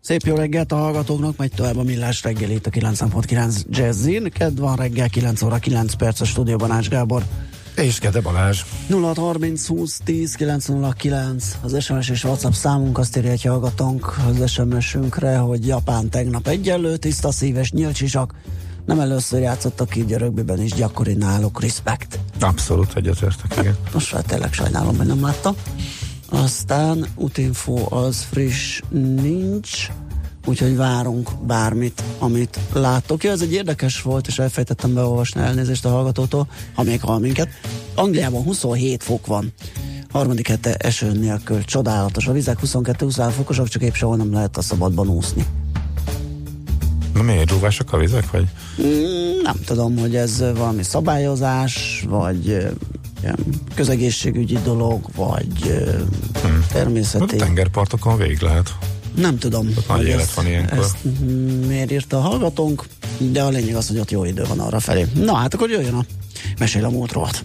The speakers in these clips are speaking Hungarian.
Szép jó reggelt a hallgatóknak, megy tovább a millás reggel itt a 9.9 Jazzin. Kedd van reggel 9 óra 9 perc a stúdióban Ács Gábor. És Kede Balázs. 0630 20 10 909 az SMS és WhatsApp számunk azt írja egy hallgatónk az SMS-ünkre, hogy Japán tegnap egyenlő, tiszta szíves, nyílcsisak. Nem először játszottak ki rögbiben is, gyakori náluk, respect. Abszolút egyetértek, igen. Most már tényleg sajnálom, hogy nem láttam. Aztán útinfo az friss nincs, úgyhogy várunk bármit, amit láttok. Ja, ez egy érdekes volt, és elfejtettem beolvasni elnézést a hallgatótól, ha még hall minket. Angliában 27 fok van. Harmadik hete eső nélkül. Csodálatos. A vizek 22-23 fokosak, csak épp sehol nem lehet a szabadban úszni. Na miért dúvásak a vizek, vagy? Mm, nem tudom, hogy ez valami szabályozás, vagy közegészségügyi dolog, vagy hmm. természeti. A tengerpartokon végig lehet. Nem tudom. Ott nagy élet ezt, van ilyenkor. Ezt miért írta a hallgatónk, de a lényeg az, hogy ott jó idő van arra felé. Na hát akkor jöjjön a mesél a múlt rovat.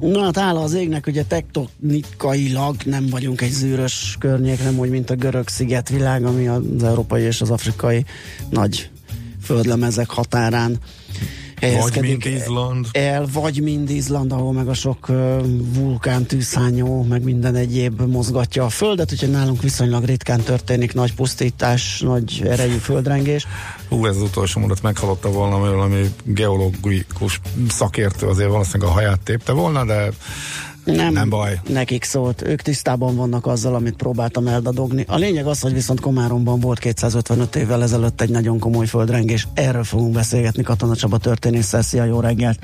Na hát áll az égnek, ugye tektonikailag nem vagyunk egy zűrös környék, nem úgy, mint a görög szigetvilág, ami az európai és az afrikai nagy földlemezek határán vagy mint Izland. El, vagy mint Izland, ahol meg a sok vulkán, tűzhányó, meg minden egyéb mozgatja a földet, úgyhogy nálunk viszonylag ritkán történik nagy pusztítás, nagy erejű földrengés. Hú, ez az utolsó mondat meghalotta volna, mert valami geológikus szakértő azért valószínűleg a haját tépte volna, de nem, nem baj. Nekik szólt, ők tisztában vannak azzal, amit próbáltam eldadogni. A lényeg az, hogy viszont Komáromban volt 255 évvel ezelőtt egy nagyon komoly földrengés. Erről fogunk beszélgetni Katona Csaba történésszel. Szia, jó reggelt!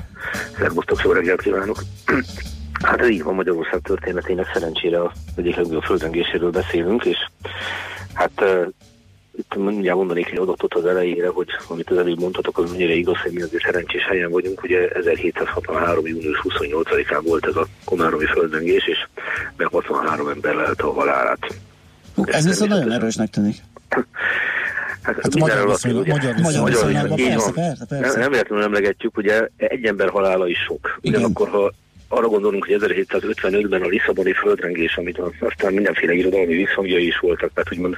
Szervusztok, jó reggelt kívánok! Hát ez így van Magyarország történetének szerencsére a egyik legnagyobb földrengéséről beszélünk, és hát itt mindjárt mondanék egy adatot az elejére, hogy amit az előbb mondhatok, az mennyire igaz, hogy mi azért szerencsés helyen vagyunk. Ugye 1763. június 28-án volt ez a komáromi földrengés, és meg 63 ember lelte a halálát. Ez viszont nagyon erősnek tűnik. Hát, hát magyar viszonylag, magyar viszonylag, persze, persze, persze. Nem, nem véletlenül emlegetjük, ugye egy ember halála is sok. Ugyanakkor, ha arra gondolunk, hogy 1755-ben a Lisszaboni földrengés, amit aztán mindenféle irodalmi visszhangjai is voltak, tehát úgymond,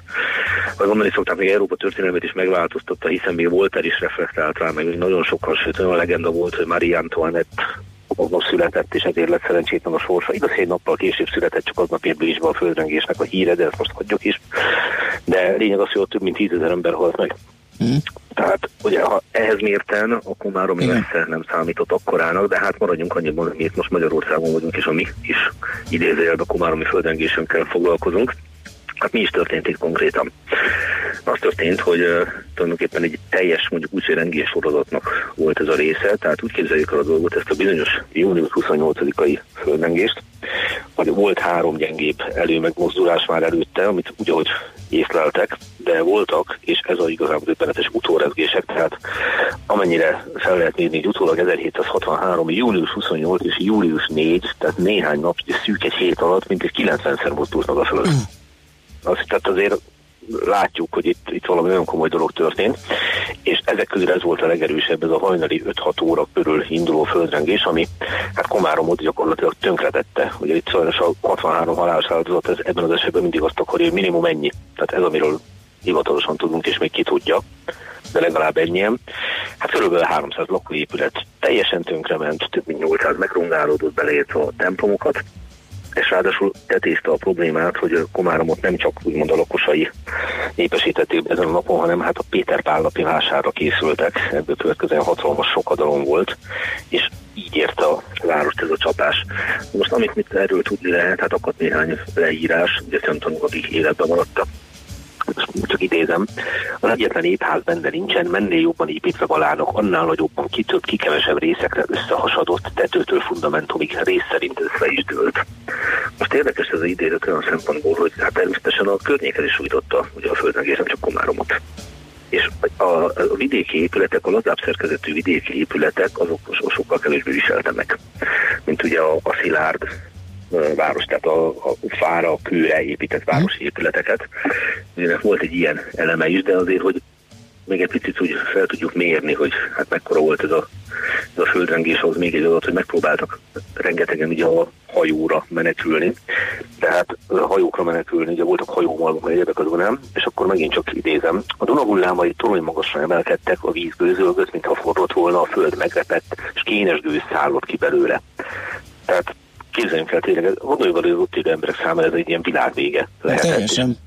az mondani szokták, még Európa történelmét is megváltoztatta, hiszen még Voltaire is reflektált rá, meg nagyon sokan, sőt olyan legenda volt, hogy Marie Antoinette aznap született, és ezért lett szerencsétlen a sorsa. Igaz, egy nappal később született, csak aznap ért Bécsbe a földrengésnek a híre, de ezt most hagyjuk is. De lényeg az, hogy ott több mint tízezer ember halt meg. Mm. Tehát ugye ha ehhez mérten, akkor már ami messze nem számított akkorának, de hát maradjunk annyiban, hogy itt most Magyarországon vagyunk, és a mi is idézőjelben komáromi földrengésünkkel foglalkozunk. Hát mi is történt itt konkrétan? Az történt, hogy uh, tulajdonképpen egy teljes, mondjuk úgy, hogy rengés sorozatnak volt ez a része, tehát úgy képzeljük el a dolgot, ezt a bizonyos június 28-ai földrengést, hogy volt három gyengébb előmegmozdulás már előtte, amit úgy, ahogy észleltek, de voltak, és ez az igazán döbbenetes utórezgések, tehát amennyire fel lehet nézni, hogy utólag 1763. július 28 és július 4, tehát néhány nap, szűk egy hét alatt, mint egy 90-szer mozdult meg a fölött. Mm. Azt, tehát azért látjuk, hogy itt, itt valami nagyon komoly dolog történt, és ezek közül ez volt a legerősebb, ez a hajnali 5-6 óra körül induló földrengés, ami hát Komáromot gyakorlatilag tönkretette. Ugye itt sajnos a 63 halálos áldozat, ez ebben az esetben mindig azt akarja, hogy minimum ennyi. Tehát ez, amiről hivatalosan tudunk, és még ki tudja, de legalább ennyien. Hát körülbelül 300 lakóépület teljesen tönkrement, több mint 800 megrongálódott beleértve a templomokat, és ráadásul tetézte a problémát, hogy Komáromot nem csak úgymond a lakosai népesítették ezen a napon, hanem hát a Péter Pál napi vásárra készültek, ebből következően hatalmas sokadalom volt, és így érte a várost ez a csapás. Most amit mit erről tudni lehet, hát akadt néhány leírás, ugye nem tanulok, akik életben maradtak csak idézem, az egyetlen épház benne nincsen, mennél jobban építve valának, annál nagyobban ki több, ki kevesebb részekre összehasadott, tetőtől fundamentumig rész szerint össze is dőlt. Most érdekes ez az idézet olyan szempontból, hogy hát természetesen a környéket is sújtotta, ugye a földrengés, nem csak Komáromot és a, a vidéki épületek, a lazább szerkezetű vidéki épületek, azok sokkal kevésbé viseltenek, mint ugye a, a szilárd város, tehát a, a fára, a kőre épített városi épületeket. Ugye volt egy ilyen eleme is, de azért, hogy még egy picit úgy fel tudjuk mérni, hogy hát mekkora volt ez a, ez a földrengés, ahhoz még egy adat, hogy megpróbáltak rengetegen ugye a hajóra menekülni, tehát a hajókra menekülni, ugye voltak hajómalmok egyebek azon nem, és akkor megint csak idézem. A Dunahullámai torony magasra emelkedtek, a víz gőzölgött, mintha forrott volna, a föld megrepett, és kénes gőz szállott ki belőle. Tehát képzeljünk fel tényleg, gondoljuk hogy az ott élő emberek számára ez egy ilyen világvége lehet. Teljesen.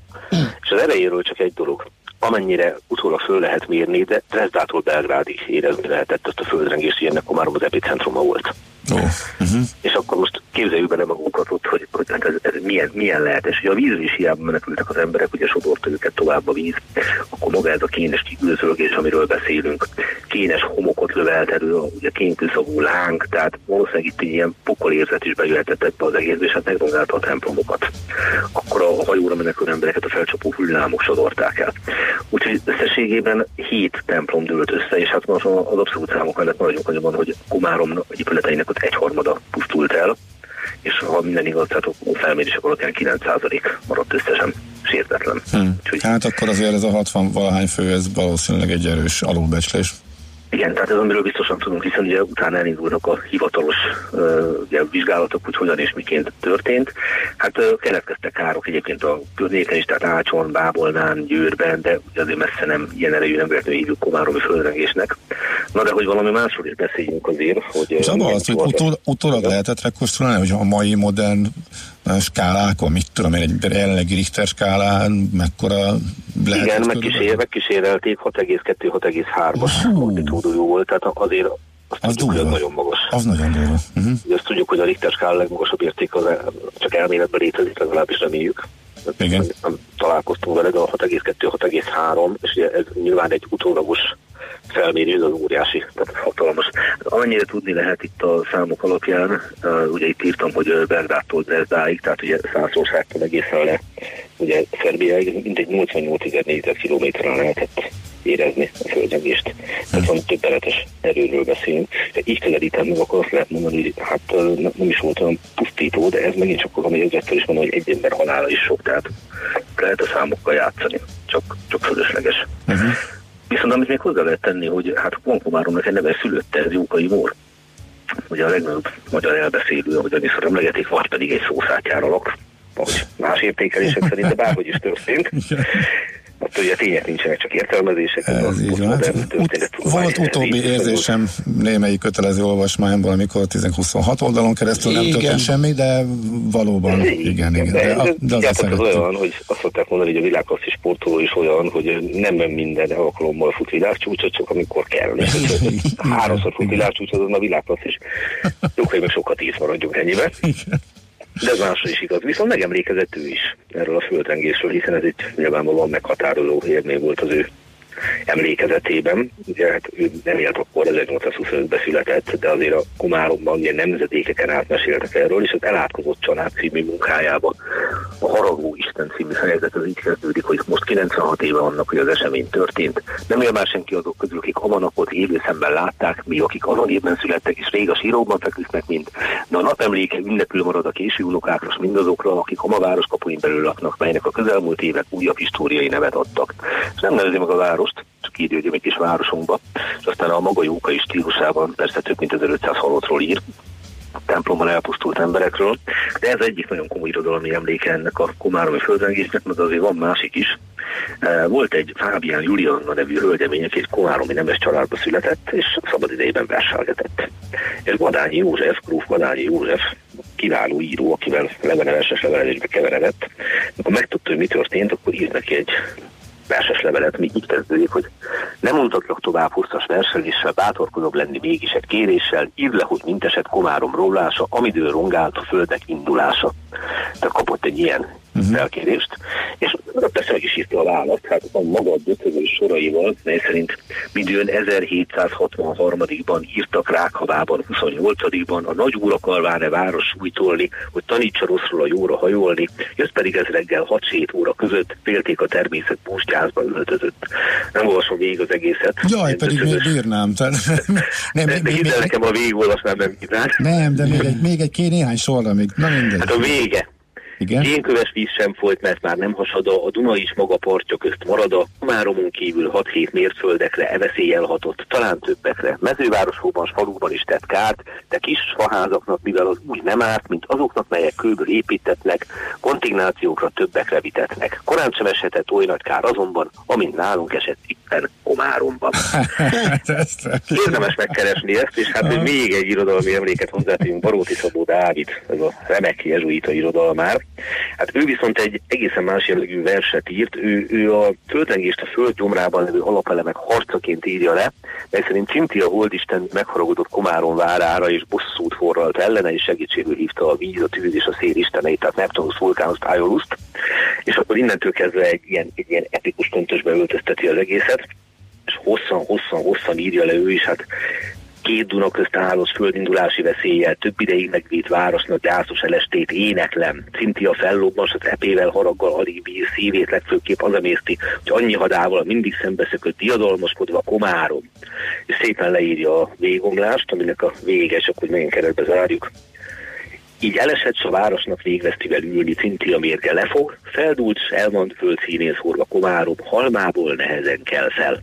És az elejéről csak egy dolog. Amennyire utólag föl lehet mérni, de Dresdától Belgrádig érezni lehetett azt a földrengést, hogy ennek Komárom az epicentruma volt. Uh-huh. És akkor most képzeljük bele magunkat ott, hogy, hogy hát ez, ez milyen, milyen lehet. És ugye a vízről is hiába menekültek az emberek, ugye sodorta őket tovább a víz, akkor maga ez a kénes kigőzölgés, amiről beszélünk, kénes homokot lövelt elő, ugye kénkőszagú láng, tehát valószínűleg itt ilyen pokolérzet is bejöhetett ebbe az egészbe, és hát megdongálta a templomokat. Akkor a hajóra menekülő embereket a felcsapó hullámok sodorták el. Úgyhogy összességében hét templom dőlt össze, és hát az, az abszolút számok mellett nagyon annyiban, hogy Komárom épületeinek ott egyharmada pusztult el, és ha minden igaz, tehát a felmérések alapján 9% maradt összesen sértetlen. Hmm. Úgyhogy... Hát akkor azért ez a 60 valahány fő, ez valószínűleg egy erős alulbecslés. Igen, tehát ez amiről biztosan tudunk, hiszen ugye utána elindulnak a hivatalos uh, ugye, vizsgálatok, hogy hogyan és miként történt. Hát uh, keletkeztek károk egyébként a környéken is, tehát Ácson, Bábolnán, Győrben, de azért messze nem ilyen erejű, nem véletlenül hívjuk Komáromi földrengésnek. Na de hogy valami másról is beszéljünk azért, hogy... És abban az, hogy utól, utólag lehetett rekonstruálni, hogy a mai modern skálákon, mit tudom én, egy jelenlegi Richter skálán mekkora lehet? Igen, megkísér, megkísérelték 6,2-6,3-as magnitúdójú volt, tehát azért azt az tudjuk, hogy az nagyon magas. Az nagyon durva. Uh-huh. Azt tudjuk, hogy a Richter skála legmagasabb érték az csak elméletben létezik, legalábbis reméljük. Igen. Nem találkoztunk vele, de a 6,2-6,3, és ugye ez nyilván egy utólagos felmérő, az óriási, tehát hatalmas. Amennyire tudni lehet itt a számok alapján, ugye itt írtam, hogy Belgrádtól Dresdáig, tehát ugye Szászországtól egészen le, ugye Szerbiáig mintegy 88 ezer négyzetkilométeren lehetett érezni a földrengést. Tehát van többeletes erőről beszélünk. De így közelítem meg, akkor azt lehet mondani, hogy hát nem is volt olyan pusztító, de ez megint csak valami ezekkel is mondom, hogy egy ember halála is sok, tehát lehet a számokkal játszani, csak, csak fölösleges. Uh-huh. Viszont amit még hozzá lehet tenni, hogy hát Konkomáromnak egy neve szülötte, ez Jókai Mór. Ugye a legnagyobb magyar elbeszélő, ahogy annyiszor emlegetik, vagy pedig egy szószátjára lak, vagy más értékelések szerint, de bárhogy is történt. Ott ugye tények nincsenek, csak értelmezések. Ez így van. Hát, ut- volt utóbbi érzésem némelyik kötelező olvasmányból, amikor 10-26 oldalon keresztül igen. nem történt semmi, de valóban igen, igen. igen. De, de, de, de az, az olyan, hogy azt szokták mondani, hogy a világklasszis sportoló is olyan, hogy nem minden alkalommal fut világcsúcsot, csak amikor kell. háromszor fut világcsúcsot, az a világklasszis. Jó, hogy meg sokat íz maradjunk ennyibe. De ez másra is igaz. Viszont megemlékezett ő is erről a földrengésről, hiszen ez egy nyilvánvalóan meghatározó élmény volt az ő emlékezetében. Ugye hát ő nem élt akkor 1825-ben született, de azért a Komáromban ugye nemzedékeken átmeséltek erről, és az Elátkozott Család című munkájában a Haragó Isten című fejezet az így kezdődik, hogy most 96 éve annak, hogy az esemény történt. Nem él már senki azok közül, akik a napot élő szemben látták, mi, akik azon évben születtek, és rég a síróban feküdnek, mint de a napemléke ünnepül marad a késő unokákra, mindazokra, akik a ma város kapuin belül laknak, melynek a közelmúlt évek újabb históriai nevet adtak. És nem nevezi meg a várost, írja, hogy egy kis városunkba, és aztán a maga jókai stílusában persze több mint 1500 halottról ír, templomban elpusztult emberekről, de ez egyik nagyon komoly irodalmi emléke ennek a komáromi földrengésnek, mert azért van másik is. E, volt egy Fábián Julianna nevű hölgyemény, aki egy komáromi nemes családba született, és szabad idejében verselgetett. És Badányi József, Gróf Badányi József, kiváló író, akivel leveneveses levelezésbe keveredett, amikor megtudta, hogy mi történt, akkor írt neki egy verses levelet, mi így kezdődik, hogy nem mondhatlak tovább hosszas verseléssel, bátorkodok lenni mégis egy kéréssel, írd le, hogy minteset komárom rólása, amidől rongált a földek indulása. Tehát kapott egy ilyen uh-huh. felkérést, és persze meg is írta a választ, hát a maga döcögő soraival, mely szerint midőn 1763-ban írtak Rákhavában, 28-ban a nagy úrakalváne város sújtolni, hogy tanítsa rosszról a jóra hajolni, jött pedig ez reggel 6-7 óra között, félték a természet bústyázba öltözött. Nem olvasom végig az egészet. Jaj, pedig döcögös... még bírnám. Tehát, nem, de, de nekem a végig olvasnám nem bírnám. Nem, de még egy, még egy ké néhány sorra még. Na mindegy. Hát a vége. Igen? Génköves víz sem folyt, mert már nem hasada, a Duna is maga partja közt marad, a Komáromon kívül 6-7 mérföldekre eveszéllyel hatott, talán többekre. Mezővárosóban, faluban is tett kárt, de kis faházaknak, mivel az úgy nem árt, mint azoknak, melyek kőből építetnek, kontignációkra többekre vitetnek. Korán sem eshetett oly nagy kár azonban, amint nálunk esett éppen Komáromban. Érdemes megkeresni ezt, és hát hogy még egy irodalmi emléket hozzátegyünk Baróti Szabó Dávid, ez a remek jezsuita irodalmár, Hát ő viszont egy egészen más jellegű verset írt, ő, ő a földrengést a földgyomrában levő alapelemek harcaként írja le, mely szerint Cintia Holdisten megharagudott Komáron várára és bosszút forralt ellene, és segítségül hívta a víz, a tűz és a szél isteneit, tehát Neptunus, Vulkánus, Aioluszt, és akkor innentől kezdve egy ilyen, egy ilyen epikus töntösbe öltözteti az egészet, és hosszan-hosszan-hosszan írja le ő is, hát két Duna közt álló földindulási veszéllyel, több ideig megvédt városnak gyászos elestét éneklem. a fellobban, az epével, haraggal alig bír, szívét legfőképp az emészti, hogy annyi hadával mindig szembeszökött diadalmaskodva komárom. És szépen leírja a végomlást, aminek a vége, csak hogy megint keretbe zárjuk. Így elesett a városnak végvesztivel ülni, Cintia mérge lefog, feldult, elmond földszínén szórva komárom, halmából nehezen kell fel.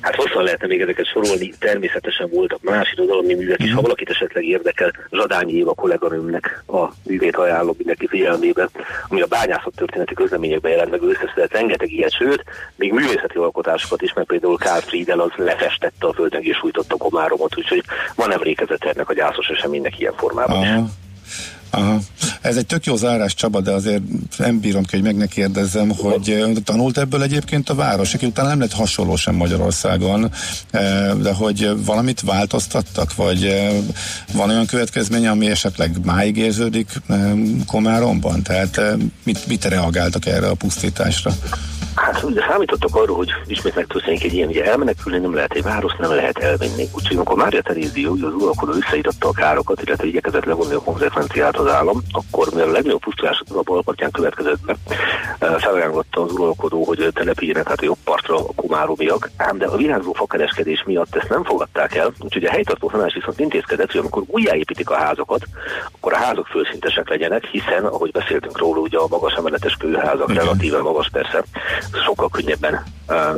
Hát hosszan lehetne még ezeket sorolni, természetesen voltak más irodalmi művek is, ha mhm. valakit esetleg érdekel, Zsadányi Éva kolléganőmnek a művét ajánlom mindenki figyelmébe, ami a bányászat történeti közleményekben jelent meg összeszedett rengeteg ilyet, sőt, még művészeti alkotásokat is, mert például Karl Friedel az lefestette a földön és sújtotta Komáromot, úgyhogy van emlékezet ennek a gyászos eseménynek ilyen formában is. Aha. Ez egy tök jó zárás, Csaba, de azért nem bírom ki, hogy meg ne kérdezzem, hogy tanult ebből egyébként a város, aki utána nem lett hasonló sem Magyarországon, de hogy valamit változtattak, vagy van olyan következménye, ami esetleg máig érződik Komáromban? Tehát mit, mit reagáltak erre a pusztításra? Hát ugye számítottak arra, hogy ismét megtörténik egy ilyen, ugye elmenekülni nem lehet egy város, nem lehet elvenni. Úgyhogy amikor Mária Terézió, az uralkodó összeíratta a károkat, illetve igyekezett levonni a konzekvenciát az állam, akkor mivel a legnagyobb pusztulás a balpartján következett be, felajánlotta az uralkodó, hogy települjenek hát a jobb partra a kumáromiak, ám de a virágzó fakereskedés miatt ezt nem fogadták el, úgyhogy a helytartó tanács viszont intézkedett, hogy amikor újjáépítik a házakat, akkor a házak fölszintesek legyenek, hiszen, ahogy beszéltünk róla, ugye a magas emeletes kőházak relatíve magas persze, sokkal könnyebben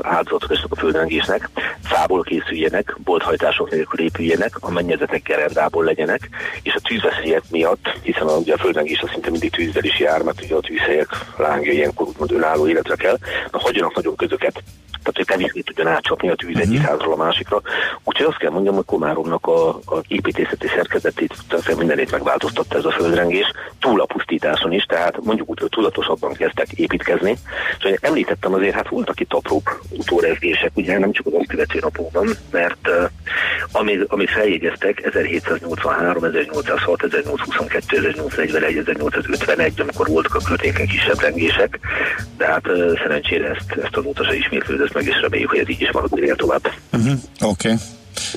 áldozatot esnek a földrengésnek, fából készüljenek, bolthajtások nélkül épüljenek, a mennyezetek gerendából legyenek, és a tűzveszélyek miatt, hiszen a, ugye a földrengés az szinte mindig tűzzel is jár, mert ugye a tűzhelyek lángja ilyenkor úgymond önálló életre kell, na hagyjanak nagyon közöket, tehát hogy kevésbé tudjon átcsapni a tűz egyik mhm. házról a másikra. Úgyhogy azt kell mondjam, hogy Komáromnak a, a építészeti szerkezetét mindenét megváltoztatta ez a földrengés, túl a pusztításon is, tehát mondjuk úgy, hogy tudatosabban kezdtek építkezni. És hogy említettem azért, hát voltak itt apróbb utórezgések, ugye nem csak az azt követő napokban, mert uh, ami, ami feljegyeztek 1783, 1806, 1822, 1841, 1851, amikor voltak a környéken kisebb rengések, de hát uh, szerencsére ezt, ezt azóta se ismétlődött meg, és reméljük, hogy ez így is marad minél tovább. Uh-huh. Oké. Okay.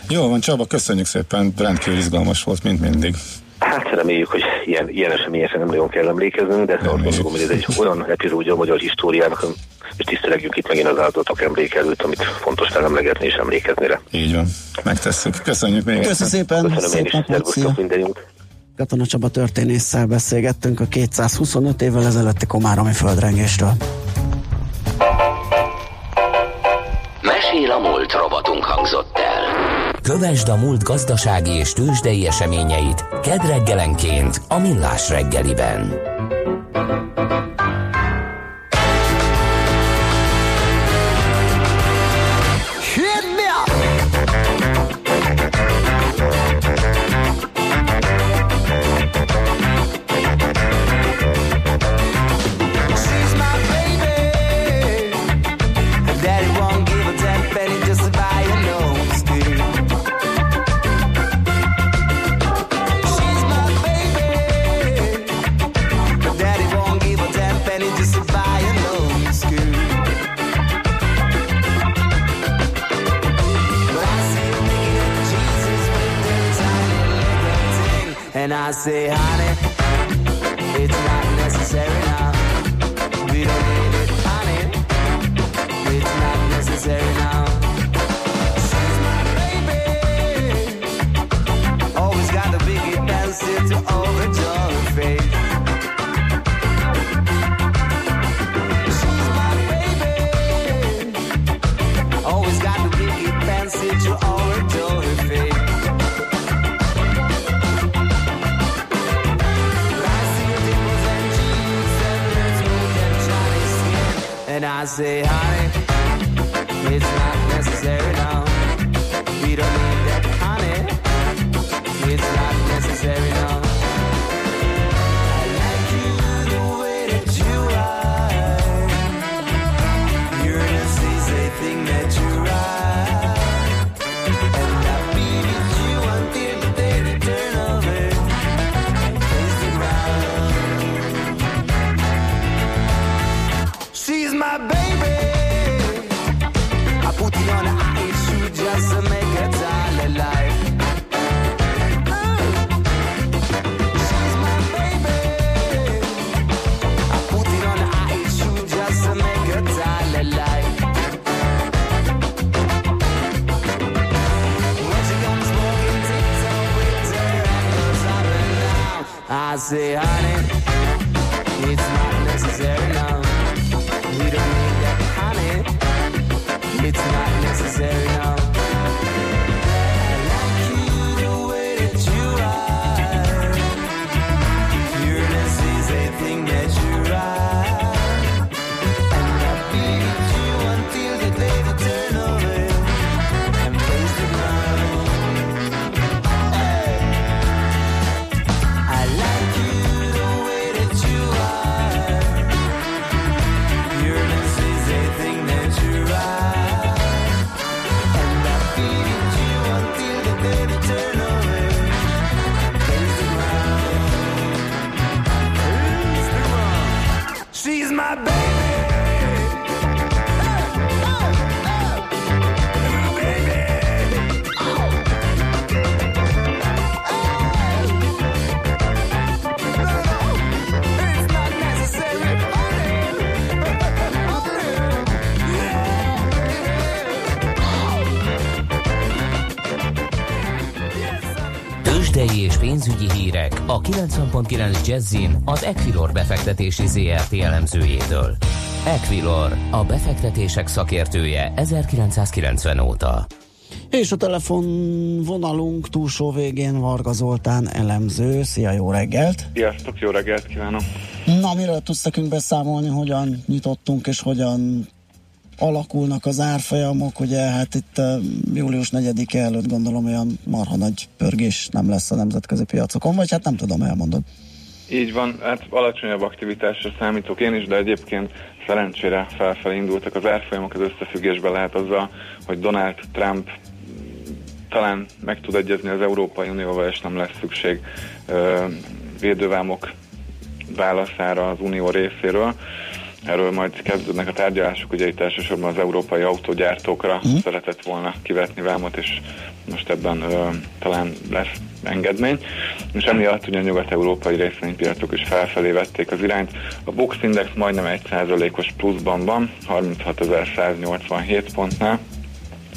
Jó van, Csaba, köszönjük szépen, rendkívül izgalmas volt, mint mindig. Hát reméljük, hogy ilyen, ilyen eseményekre nem nagyon kell emlékeznünk, de azt gondolom, hogy ez egy olyan epizódja a magyar históriának, és tisztelegjük itt megint az áldozatok emlék előtt, amit fontos felemlegetni és emlékezni rá. Így van, megtesszük. Köszönjük még Köszönöm szépen, Köszönöm szép napot, minden jót. Katona Csaba történésszel beszélgettünk a 225 évvel ezelőtti Komáromi földrengésről. Múlt robotunk hangzott el. Kövesd a múlt gazdasági és tőzsdei eseményeit kedd reggelenként a Millás reggeliben. A 90.9 Jazzin az Equilor befektetési ZRT elemzőjétől. Equilor, a befektetések szakértője 1990 óta. És a telefon vonalunk túlsó végén Varga Zoltán elemző. Szia, jó reggelt! Sziasztok, jó reggelt kívánok! Na, miről tudsz nekünk beszámolni, hogyan nyitottunk és hogyan alakulnak az árfolyamok, ugye hát itt július 4 előtt gondolom olyan marha nagy pörgés nem lesz a nemzetközi piacokon, vagy hát nem tudom, elmondod. Így van, hát alacsonyabb aktivitásra számítok én is, de egyébként szerencsére felfelé indultak az árfolyamok, az összefüggésben lehet azzal, hogy Donald Trump talán meg tud egyezni az Európai Unióval, és nem lesz szükség védővámok válaszára az Unió részéről. Erről majd kezdődnek a tárgyalások, ugye itt elsősorban az európai autógyártókra mm. szeretett volna kivetni vámot, és most ebben ö, talán lesz engedmény. És emiatt ugye a nyugat-európai részvénypiacok is felfelé vették az irányt. A Bux Index majdnem 1%-os pluszban van, 36.187 pontnál.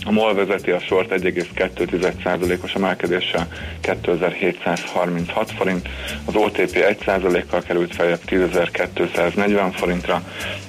A MOL vezeti a sort 1,2%-os emelkedéssel 2736 forint, az OTP 1%-kal került feljebb 10.240 forintra,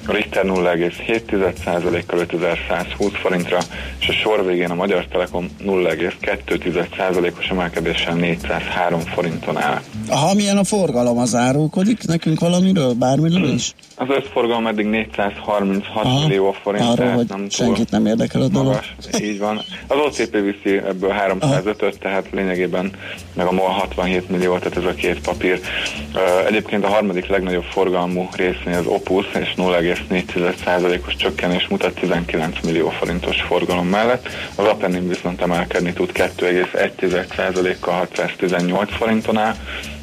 a Richter 0,7%-kal 5120 forintra, és a sor végén a Magyar Telekom 0,2%-os emelkedéssel 403 forinton áll. Ha milyen a forgalom, az árulkodik nekünk valamiről, bármiről is? Az összforgalom eddig 436 Aha, millió forint, arról, tehát hogy nem senkit nem érdekel a dolog. Magas. Így van. Az OTP viszi ebből 305 tehát lényegében meg a MOL 67 millió, tehát ez a két papír. Egyébként a harmadik legnagyobb forgalmú részén az Opus, és 0,4%-os csökkenés mutat 19 millió forintos forgalom mellett. Az Apennin viszont emelkedni tud 2,1%-kal 618 forinton áll,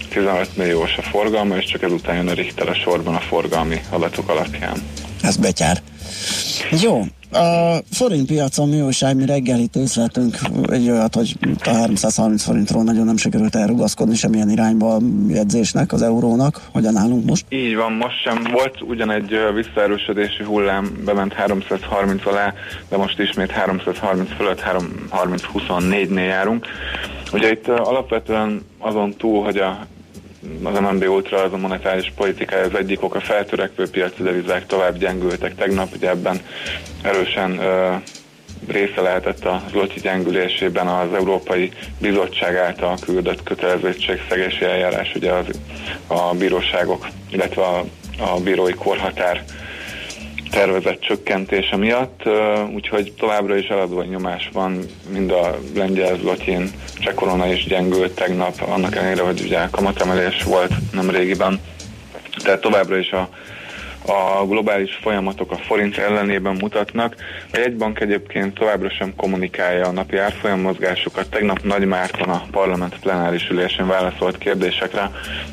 15 milliós a forgalma, és csak ezután jön a Richter a sorban a forgalmi adatok alapján. Ez betyár. Jó, a forint piacon mi újság, mi reggelit észleltünk egy olyat, hogy a 330 forintról nagyon nem sikerült elrugaszkodni semmilyen irányba jegyzésnek, az eurónak. Hogyan állunk most? Így van, most sem volt ugyan egy visszaerősödési hullám, bement 330 alá, de most ismét 330 fölött 330-24-nél járunk. Ugye itt alapvetően azon túl, hogy a az MNB Ultra, az a monetáris politikája az egyik oka, feltörekvő piaci devizák tovább gyengültek. Tegnap ugye ebben erősen része lehetett a zloty gyengülésében az Európai Bizottság által küldött kötelezettségszegési eljárás, ugye az, a bíróságok, illetve a, a bírói korhatár tervezett csökkentése miatt, úgyhogy továbbra is eladó nyomás van, mind a lengyel zlotyin, cseh korona is gyengült tegnap, annak ellenére, hogy ugye kamatemelés volt nem régiben, tehát továbbra is a a globális folyamatok a forint ellenében mutatnak. A jegybank egyébként továbbra sem kommunikálja a napi árfolyam mozgásokat. Tegnap Nagy Márton a parlament plenáris ülésén válaszolt kérdésekre,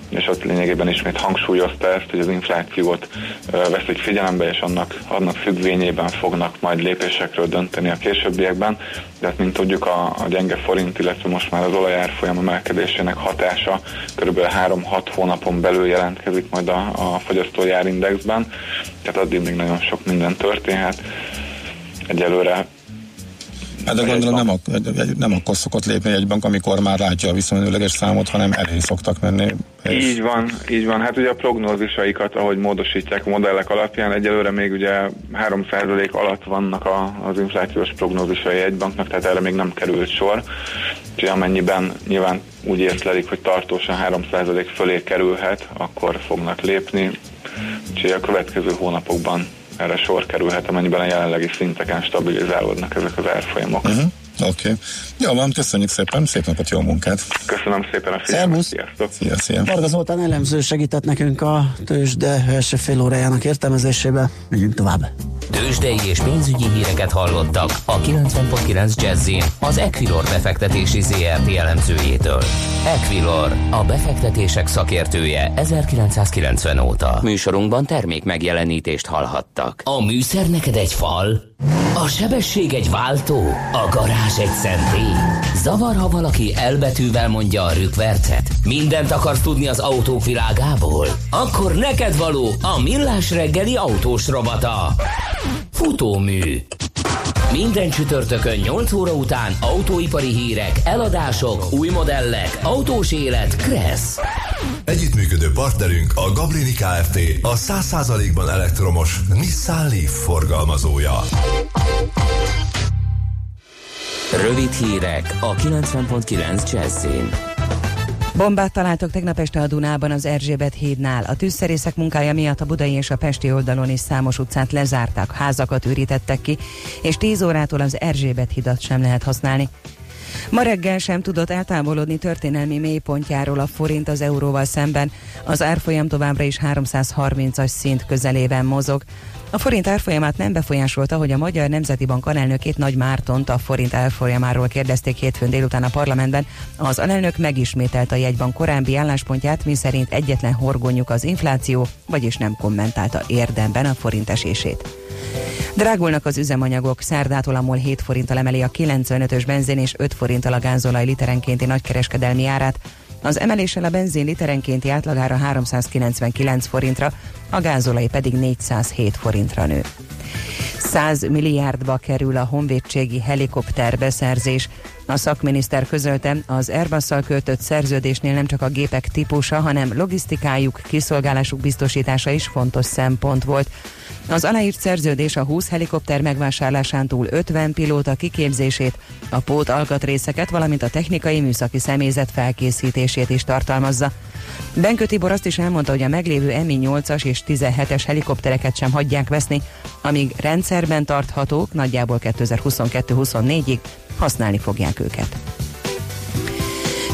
és ott lényegében ismét hangsúlyozta ezt, hogy az inflációt veszik figyelembe, és annak, annak függvényében fognak majd lépésekről dönteni a későbbiekben. De hát, mint tudjuk, a, a gyenge forint, illetve most már az olajárfolyam emelkedésének hatása kb. 3-6 hónapon belül jelentkezik majd a, a fogyasztói árindexben tehát addig még nagyon sok minden történhet. Egyelőre Hát de gondolom nem, ak- nem akkor szokott lépni egy bank, amikor már látja a viszonylag számot, hanem elé szoktak menni. És... Így van, így van. Hát ugye a prognózisaikat, ahogy módosítják a modellek alapján, egyelőre még ugye 3% alatt vannak a, az inflációs prognózisai egy banknak, tehát erre még nem került sor. Úgyhogy amennyiben nyilván úgy észlelik, hogy tartósan 3% fölé kerülhet, akkor fognak lépni. Úgyhogy a következő hónapokban erre sor kerülhet, amennyiben a jelenlegi szinteken stabilizálódnak ezek az árfolyamok. Uh-huh. Oké. Okay. Jó van, köszönjük szépen, szép napot, jó munkát! Köszönöm szépen a figyelmet, sziasztok! Szia, szia! Varga Zoltán elemző segített nekünk a tőzsde első fél órájának értelmezésébe. Megyünk tovább. Tőzsdei és pénzügyi híreket hallottak a 90.9 jazz az Equilor befektetési ZRT elemzőjétől. Equilor, a befektetések szakértője 1990 óta. Műsorunkban termék megjelenítést hallhattak. A műszer neked egy fal? A sebesség egy váltó? A garázs egy szentély? Zavar, ha valaki elbetűvel mondja a rükvercet? Mindent akarsz tudni az autók világából? Akkor neked való a millás reggeli autós robata. Futómű. Minden csütörtökön 8 óra után autóipari hírek, eladások, új modellek, autós élet, Kressz. Együttműködő partnerünk a Gablini Kft. A 100%-ban elektromos Nissan Leaf forgalmazója. Rövid hírek a 90.9 Jazzin. Bombát találtak tegnap este a Dunában az Erzsébet hídnál. A tűzszerészek munkája miatt a budai és a pesti oldalon is számos utcát lezártak, házakat ürítettek ki, és 10 órától az Erzsébet hidat sem lehet használni. Ma reggel sem tudott eltávolodni történelmi mélypontjáról a forint az euróval szemben. Az árfolyam továbbra is 330-as szint közelében mozog. A forint árfolyamát nem befolyásolta, hogy a Magyar Nemzeti Bank alelnökét Nagy Mártont a forint árfolyamáról kérdezték hétfőn délután a parlamentben. Az alelnök megismételt a jegybank korábbi álláspontját, miszerint egyetlen horgonyuk az infláció, vagyis nem kommentálta érdemben a forint esését. Drágulnak az üzemanyagok, szerdától a MOL 7 forinttal emeli a 95-ös benzin és 5 forinttal a gázolaj literenkénti nagykereskedelmi árát. Az emeléssel a benzin literenkénti átlagára 399 forintra, a gázolaj pedig 407 forintra nő. 100 milliárdba kerül a honvédségi helikopterbeszerzés. A szakminiszter közölte, az airbus költött szerződésnél nem csak a gépek típusa, hanem logisztikájuk, kiszolgálásuk biztosítása is fontos szempont volt. Az aláírt szerződés a 20 helikopter megvásárlásán túl 50 pilóta kiképzését, a pót alkatrészeket, valamint a technikai műszaki személyzet felkészítését is tartalmazza. Benkő Tibor azt is elmondta, hogy a meglévő Mi-8-as és 17-es helikoptereket sem hagyják veszni, amíg rendszerben tarthatók, nagyjából 2022-24-ig használni fogják őket.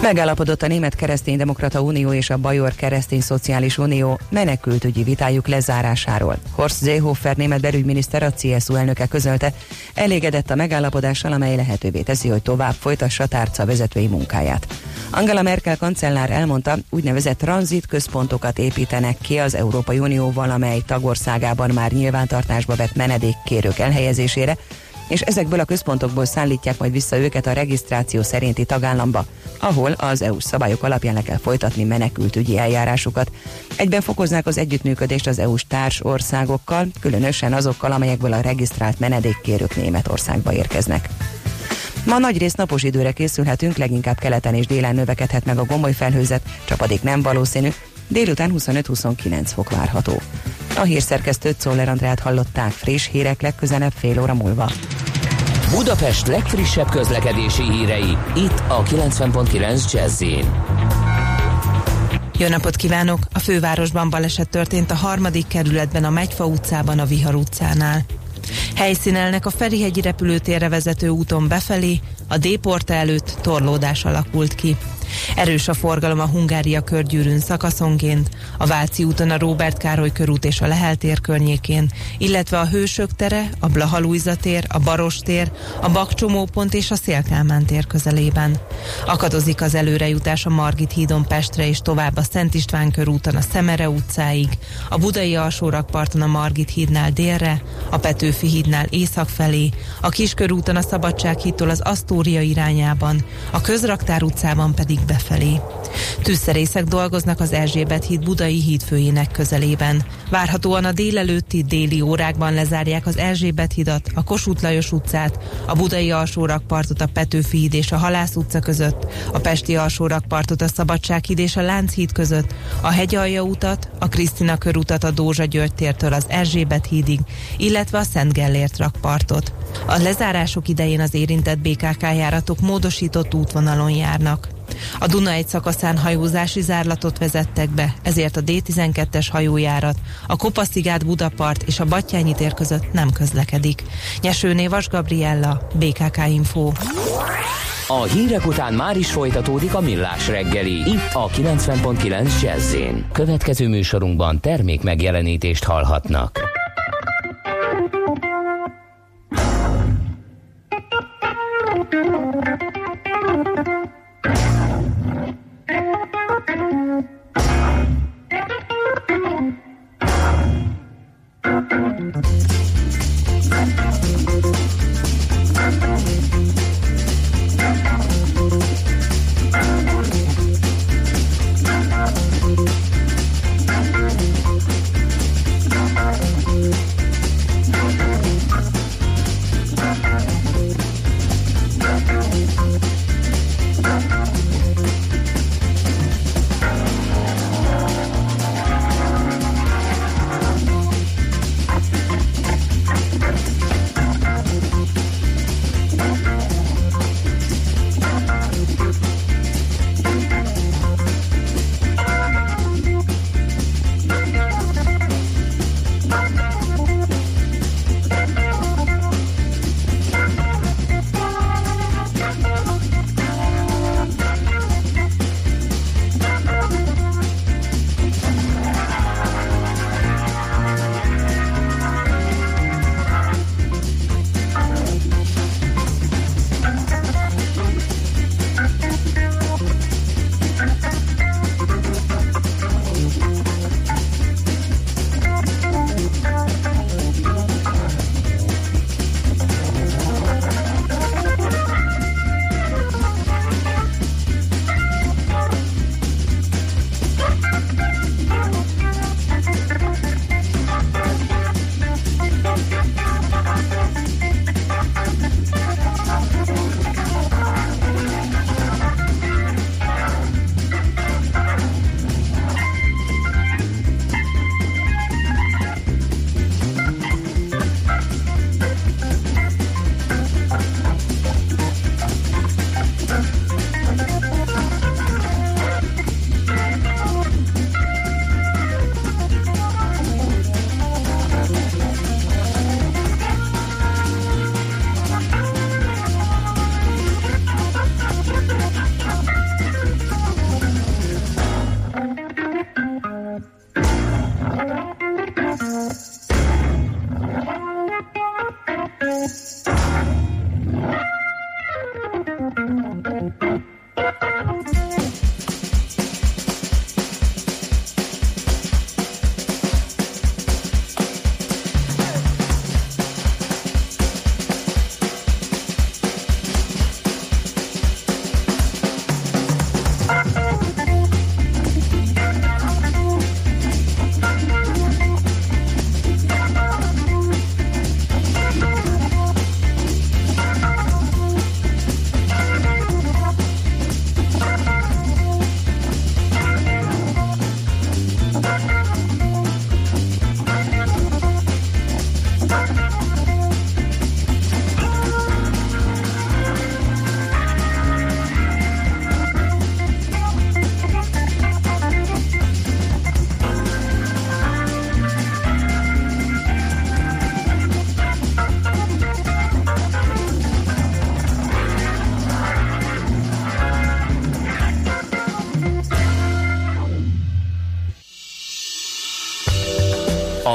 Megállapodott a Német Kereszténydemokrata Unió és a Bajor Keresztény Szociális Unió menekültügyi vitájuk lezárásáról. Horst Seehofer német belügyminiszter a CSU elnöke közölte, elégedett a megállapodással, amely lehetővé teszi, hogy tovább folytassa tárca vezetői munkáját. Angela Merkel kancellár elmondta, úgynevezett tranzit központokat építenek ki az Európai Unió valamely tagországában már nyilvántartásba vett menedékkérők elhelyezésére, és ezekből a központokból szállítják majd vissza őket a regisztráció szerinti tagállamba, ahol az EU szabályok alapján le kell folytatni menekültügyi eljárásukat. Egyben fokoznák az együttműködést az EU-s társ országokkal, különösen azokkal, amelyekből a regisztrált menedékkérők Németországba érkeznek. Ma nagy rész napos időre készülhetünk, leginkább keleten és délen növekedhet meg a gomoly felhőzet, csapadék nem valószínű, délután 25-29 fok várható. A hírszerkesztőt Czoller Andrát hallották friss hírek legközelebb fél óra múlva. Budapest legfrissebb közlekedési hírei, itt a 90.9 jazz jó napot kívánok! A fővárosban baleset történt a harmadik kerületben a Megyfa utcában a Vihar utcánál. Helyszínelnek a Ferihegyi repülőtérre vezető úton befelé, a D-porta előtt torlódás alakult ki. Erős a forgalom a Hungária körgyűrűn szakaszonként, a Váci úton a Róbert Károly körút és a Lehel tér környékén, illetve a Hősök tere, a Blahalújza tér, a Baros tér, a Bakcsomópont és a Szélkálmán tér közelében. Akadozik az előrejutás a Margit hídon Pestre és tovább a Szent István körúton a Szemere utcáig, a Budai alsórakparton a Margit hídnál délre, a Petőfi hídnál észak felé, a Kiskörúton a Szabadság hídtól az Asztória irányában, a Közraktár utcában pedig befelé. Tűzszerészek dolgoznak az Erzsébet híd budai hídfőjének közelében. Várhatóan a délelőtti déli órákban lezárják az Erzsébet hidat, a Kossuth Lajos utcát, a budai alsórakpartot a Petőfi híd és a Halász utca között, a Pesti alsórakpartot a Szabadsághíd és a Lánchíd között, a Hegyalja utat, a Krisztina körutat a Dózsa György tértől az Erzsébet hídig, illetve a Szent Gellért rakpartot. A lezárások idején az érintett BKK járatok módosított útvonalon járnak. A Duna egy szakaszán hajózási zárlatot vezettek be, ezért a D12-es hajójárat, a Kopaszigát Budapart és a Battyányi tér között nem közlekedik. Nyesőné Vas Gabriella, BKK Info. A hírek után már is folytatódik a millás reggeli, itt a 90.9 jazz Következő műsorunkban termék megjelenítést hallhatnak.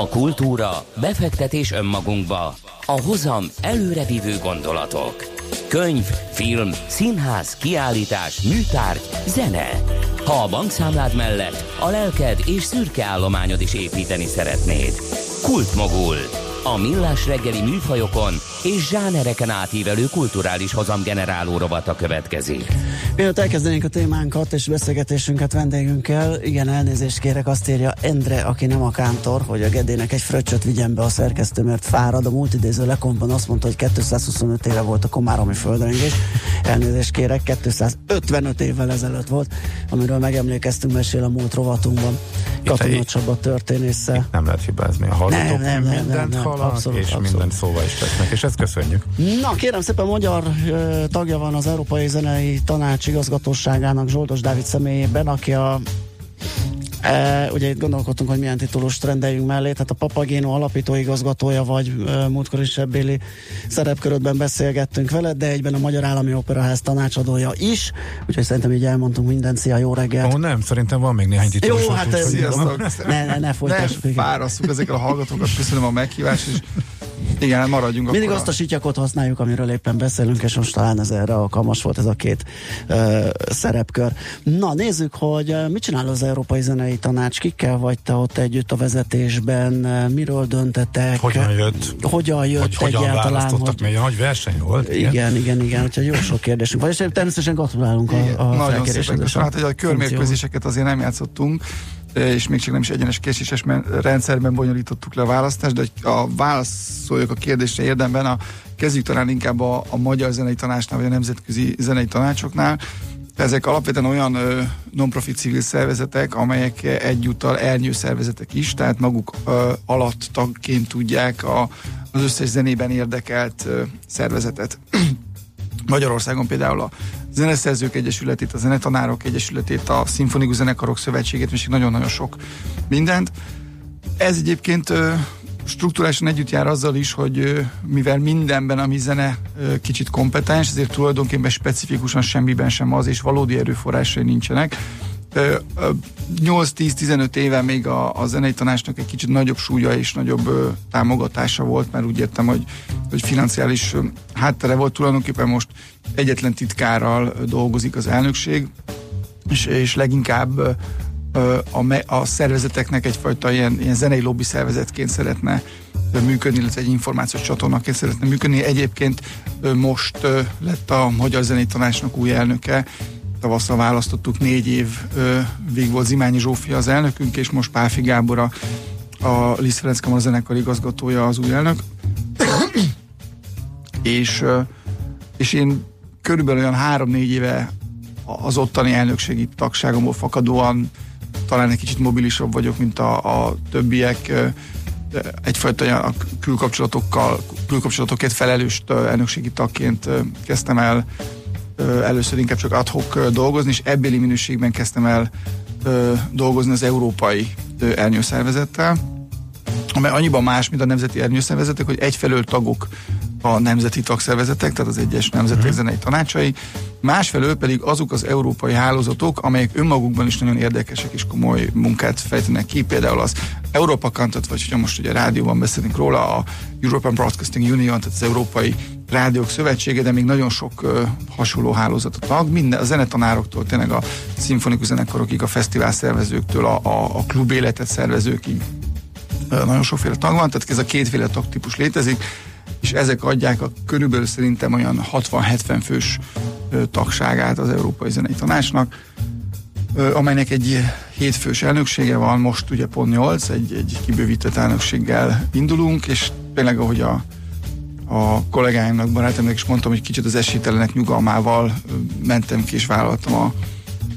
A kultúra, befektetés önmagunkba, a hozam előrevívő gondolatok. Könyv, film, színház, kiállítás, műtárgy, zene. Ha a bankszámlád mellett a lelked és szürke állományod is építeni szeretnéd. Kultmogul. A millás reggeli műfajokon és zsánereken átívelő kulturális hozamgeneráló rovata következik. Mielőtt elkezdenénk a témánkat és beszélgetésünket vendégünkkel, igen, elnézést kérek, azt írja Endre, aki nem a kántor, hogy a Gedének egy fröccsöt vigyen be a szerkesztő, mert fárad. A múlt idéző lekontban azt mondta, hogy 225 éve volt a komáromi földrengés. Elnézést kérek, 255 évvel ezelőtt volt, amiről megemlékeztünk, mesél a múlt rovatunkban. Katona Csaba történésze. Nem lehet hibázni. A hallgatók nem, nem, nem, mindent nem, nem, abszolút, és abszolút. mindent szóval is tesznek, és ezt köszönjük. Na, kérem szépen, magyar uh, tagja van az Európai Zenei Tanács igazgatóságának Zsoldos Dávid személyében, aki a E, ugye itt gondolkodtunk, hogy milyen titulust rendeljünk mellé, tehát a Papagéno alapító igazgatója vagy e, múltkor is ebbéli szerepkörödben beszélgettünk veled, de egyben a Magyar Állami Operaház tanácsadója is, úgyhogy szerintem így elmondtunk mindent, szia, jó reggelt! Ó, nem, szerintem van még néhány titulus. Jó, hát ez, ne, ne, ne folytassuk. Ne fárasszuk ezekkel a hallgatókat, köszönöm a meghívást, és igen, maradjunk Mindig azt a sityakot használjuk, amiről éppen beszélünk, és most talán ez erre alkalmas volt ez a két uh, szerepkör. Na, nézzük, hogy mit csinál az Európai Zenei Tanács, kikkel vagy te ott együtt a vezetésben, miről döntetek? Hogyan jött? Hogyan jött hogy hogyan egyáltalán? Hogy... Mert nagy verseny volt. Igen, igen, igen, igen úgyhogy jó sok kérdésünk van, és természetesen gratulálunk igen, a, a Nagyon szépen, hát, hogy a körmérkőzéseket azért nem játszottunk, és még csak nem is egyenes késéses rendszerben bonyolítottuk le a választást, de a válaszoljak a kérdésre érdemben, a, kezdjük talán inkább a, a Magyar Zenei Tanácsnál, vagy a Nemzetközi Zenei Tanácsoknál. Ezek alapvetően olyan non-profit civil szervezetek, amelyek egyúttal ernyő szervezetek is, tehát maguk ö, alatt tagként tudják a, az összes zenében érdekelt ö, szervezetet. Magyarországon például a Zeneszerzők Egyesületét, a Zenetanárok Egyesületét, a Szimfonikus Zenekarok Szövetségét, és nagyon-nagyon sok mindent. Ez egyébként struktúrálisan együtt jár azzal is, hogy mivel mindenben, ami zene kicsit kompetens, ezért tulajdonképpen specifikusan semmiben sem az, és valódi erőforrásai nincsenek. 8-10-15 éve még a, a zenei tanácsnak egy kicsit nagyobb súlya és nagyobb ö, támogatása volt, mert úgy értem, hogy, hogy financiális ö, háttere volt. Tulajdonképpen most egyetlen titkárral dolgozik az elnökség, és, és leginkább ö, a, a szervezeteknek egyfajta ilyen, ilyen zenei lobby szervezetként szeretne működni, illetve egy információs csatornaként szeretne működni. Egyébként most lett a Magyar Zenei Tanácsnak új elnöke, tavasszal választottuk, négy év vég volt Zimányi Zsófia az elnökünk, és most Pálfi Gábor a, a Liszt Ferenc Kamar zenekar igazgatója az új elnök. és, és én körülbelül olyan három-négy éve az ottani elnökségi tagságomból fakadóan talán egy kicsit mobilisabb vagyok, mint a, a többiek egyfajta a külkapcsolatokkal, külkapcsolatokért felelős elnökségi tagként kezdtem el először inkább csak adhok dolgozni, és ebbéli minőségben kezdtem el dolgozni az európai ernyőszervezettel, amely annyiban más, mint a nemzeti ernyőszervezetek, hogy egyfelől tagok a nemzeti tagszervezetek, tehát az egyes nemzetek uh-huh. zenei tanácsai, másfelől pedig azok az európai hálózatok, amelyek önmagukban is nagyon érdekesek és komoly munkát fejtenek ki, például az Európa Kantat, vagy hogyha most ugye rádióban beszélünk róla, a European Broadcasting Union, tehát az Európai Rádiók Szövetsége, de még nagyon sok uh, hasonló hálózatot tag, minden, a zenetanároktól, tényleg a szimfonikus zenekarokig, a fesztivál szervezőktől, a, a, a klub életet szervezőkig uh, nagyon sokféle tag van, tehát ez a kétféle tagtípus létezik, és ezek adják a körülbelül szerintem olyan 60-70 fős uh, tagságát az Európai Zenei Tanácsnak, amelynek egy hétfős elnöksége van, most ugye pont 8, egy, egy kibővített elnökséggel indulunk, és tényleg ahogy a a kollégáimnak, barátomnak is mondtam, hogy kicsit az esélytelenek nyugalmával mentem ki és vállaltam a,